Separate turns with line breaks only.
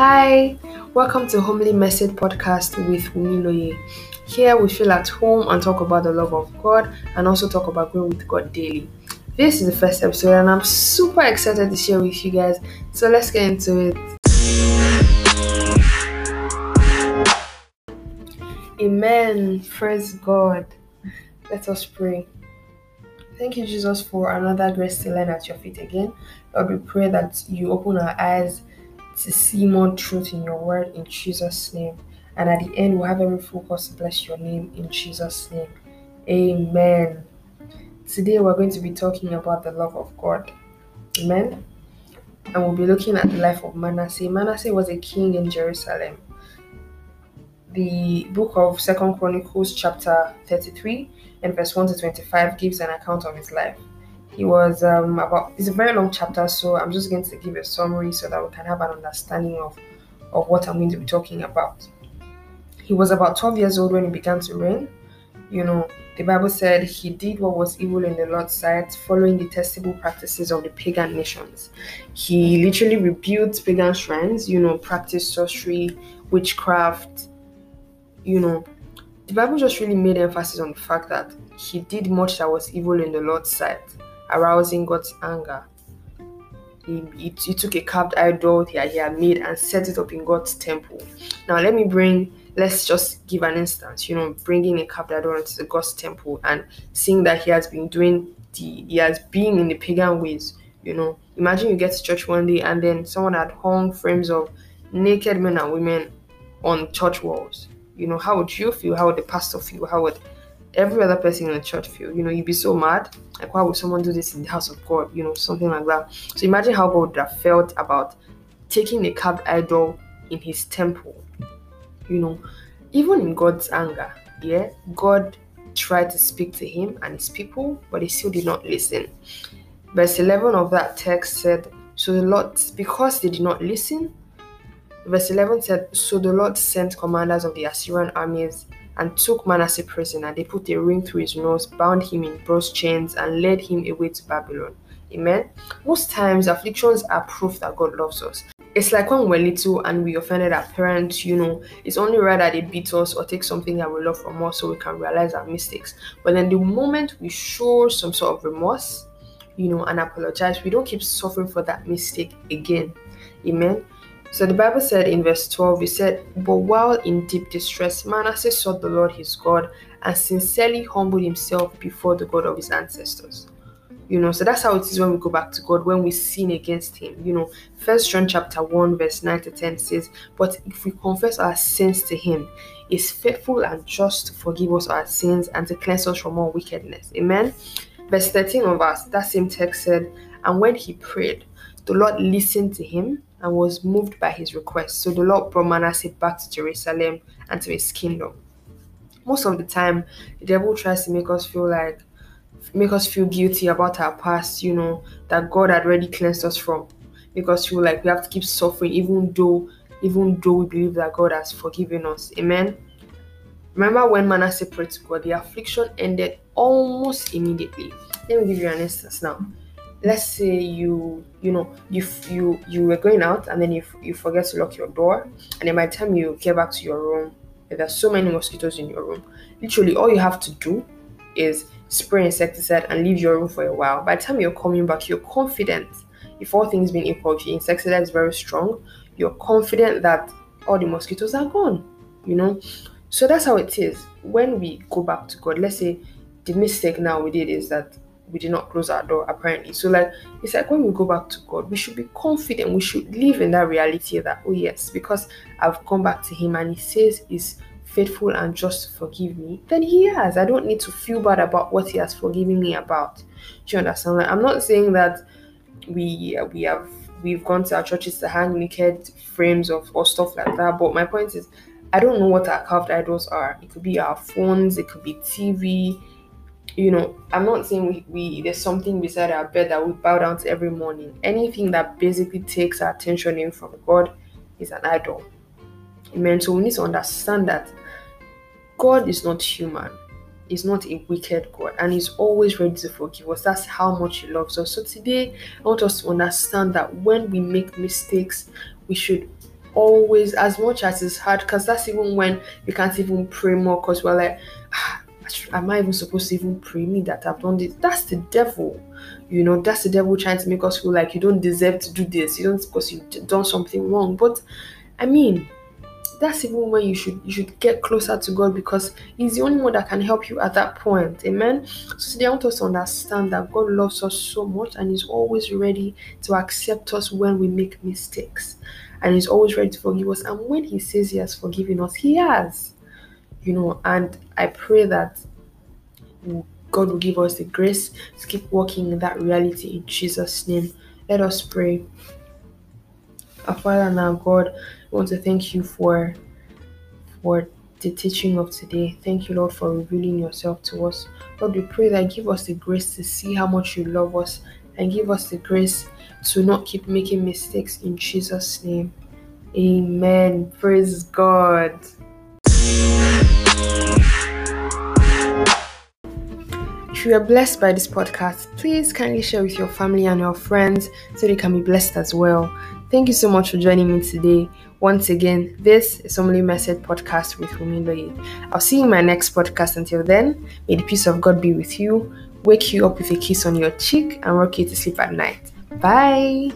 Hi, welcome to Homely Message Podcast with Umiloye. Here we feel at home and talk about the love of God and also talk about growing with God daily. This is the first episode and I'm super excited to share with you guys. So let's get into it. Amen. Praise God. Let us pray. Thank you, Jesus, for another grace to learn at your feet again. Lord, we pray that you open our eyes to see more truth in your word in Jesus' name. And at the end, we'll have every focus bless your name in Jesus' name. Amen. Today, we're going to be talking about the love of God. Amen. And we'll be looking at the life of Manasseh. Manasseh was a king in Jerusalem. The book of Second Chronicles, chapter 33, and verse 1 to 25, gives an account of his life. He was um, about, it's a very long chapter, so I'm just going to give a summary so that we can have an understanding of, of what I'm going to be talking about. He was about 12 years old when he began to reign. You know, the Bible said he did what was evil in the Lord's sight, following detestable practices of the pagan nations. He literally rebuilt pagan shrines, you know, practiced sorcery, witchcraft, you know. The Bible just really made emphasis on the fact that he did much that was evil in the Lord's sight arousing God's anger. He, he, he, took a carved idol that he had made and set it up in God's temple. Now, let me bring, let's just give an instance, you know, bringing a carved idol into the God's temple and seeing that he has been doing the, he has been in the pagan ways, you know. Imagine you get to church one day and then someone had hung frames of naked men and women on church walls. You know, how would you feel? How would the pastor feel? How would every other person in the church feel. You know, you'd be so mad. Like, why would someone do this in the house of God? You know, something like that. So imagine how God would have felt about taking a carved idol in his temple. You know, even in God's anger, yeah, God tried to speak to him and his people, but he still did not listen. Verse 11 of that text said, So the Lord, because they did not listen, verse 11 said, So the Lord sent commanders of the Assyrian armies and took Manasseh prisoner. They put a ring through his nose, bound him in bronze chains, and led him away to Babylon. Amen. Most times, afflictions are proof that God loves us. It's like when we're little and we offended our parents, you know, it's only right that they beat us or take something that we love from us so we can realize our mistakes. But then the moment we show some sort of remorse, you know, and apologize, we don't keep suffering for that mistake again. Amen. So the Bible said in verse 12, it said, But while in deep distress, Manasseh sought the Lord his God and sincerely humbled himself before the God of his ancestors. You know, so that's how it is when we go back to God, when we sin against him. You know, first John chapter 1, verse 9 to 10 says, But if we confess our sins to him, is faithful and just to forgive us our sins and to cleanse us from all wickedness. Amen. Verse 13 of us, that same text said, And when he prayed, the Lord listened to him and was moved by his request. So the Lord brought Manasseh back to Jerusalem and to his kingdom. Most of the time, the devil tries to make us feel like, make us feel guilty about our past, you know, that God had already cleansed us from. Make us feel like we have to keep suffering, even though, even though we believe that God has forgiven us. Amen. Remember when Manasseh prayed to God, the affliction ended almost immediately. Let me give you an instance now let's say you you know you you you were going out and then you you forget to lock your door and then by the time you get back to your room there's so many mosquitoes in your room. Literally all you have to do is spray insecticide and leave your room for a while. By the time you're coming back you're confident if all things being equal if insecticide is very strong you're confident that all the mosquitoes are gone you know? So that's how it is. When we go back to god let's say the mistake now we did is that we did not close our door apparently. So like it's like when we go back to god we should be confident. We should live in that reality that oh yes because i've come back to him and he says he's faithful and just forgive me then he has. I don't need to feel bad about what he has forgiven me about. Do you understand? Like i'm not saying that we we have we've gone to our churches to hang naked frames of or stuff like that but my point is i don't know what our carved idols are. It could be our phones it could be tv you know, I'm not saying we, we there's something beside our bed that we bow down to every morning. Anything that basically takes our attention in from God is an idol. Amen. So we need to understand that God is not human. He's not a wicked God and He's always ready to forgive us. That's how much He loves us. So today, I want us to understand that when we make mistakes, we should always, as much as it's hard, because that's even when we can't even pray more, because we're like, ah, am I even supposed to even pray me that I've done this? That's the devil. You know, that's the devil trying to make us feel like you don't deserve to do this. You don't because you've done something wrong. But I mean, that's even when you should you should get closer to God because He's the only one that can help you at that point. Amen. So today I want us to understand that God loves us so much and He's always ready to accept us when we make mistakes. And He's always ready to forgive us. And when He says He has forgiven us, He has. You know, and I pray that God will give us the grace to keep walking in that reality in Jesus' name. Let us pray. Our Father and our God, we want to thank you for for the teaching of today. Thank you, Lord, for revealing yourself to us. Lord, we pray that give us the grace to see how much you love us and give us the grace to not keep making mistakes in Jesus' name. Amen. Praise God. If you are blessed by this podcast, please kindly share with your family and your friends so they can be blessed as well. Thank you so much for joining me today. Once again, this is Homely Message Podcast with Humiloye. I'll see you in my next podcast. Until then, may the peace of God be with you, wake you up with a kiss on your cheek, and rock you to sleep at night. Bye.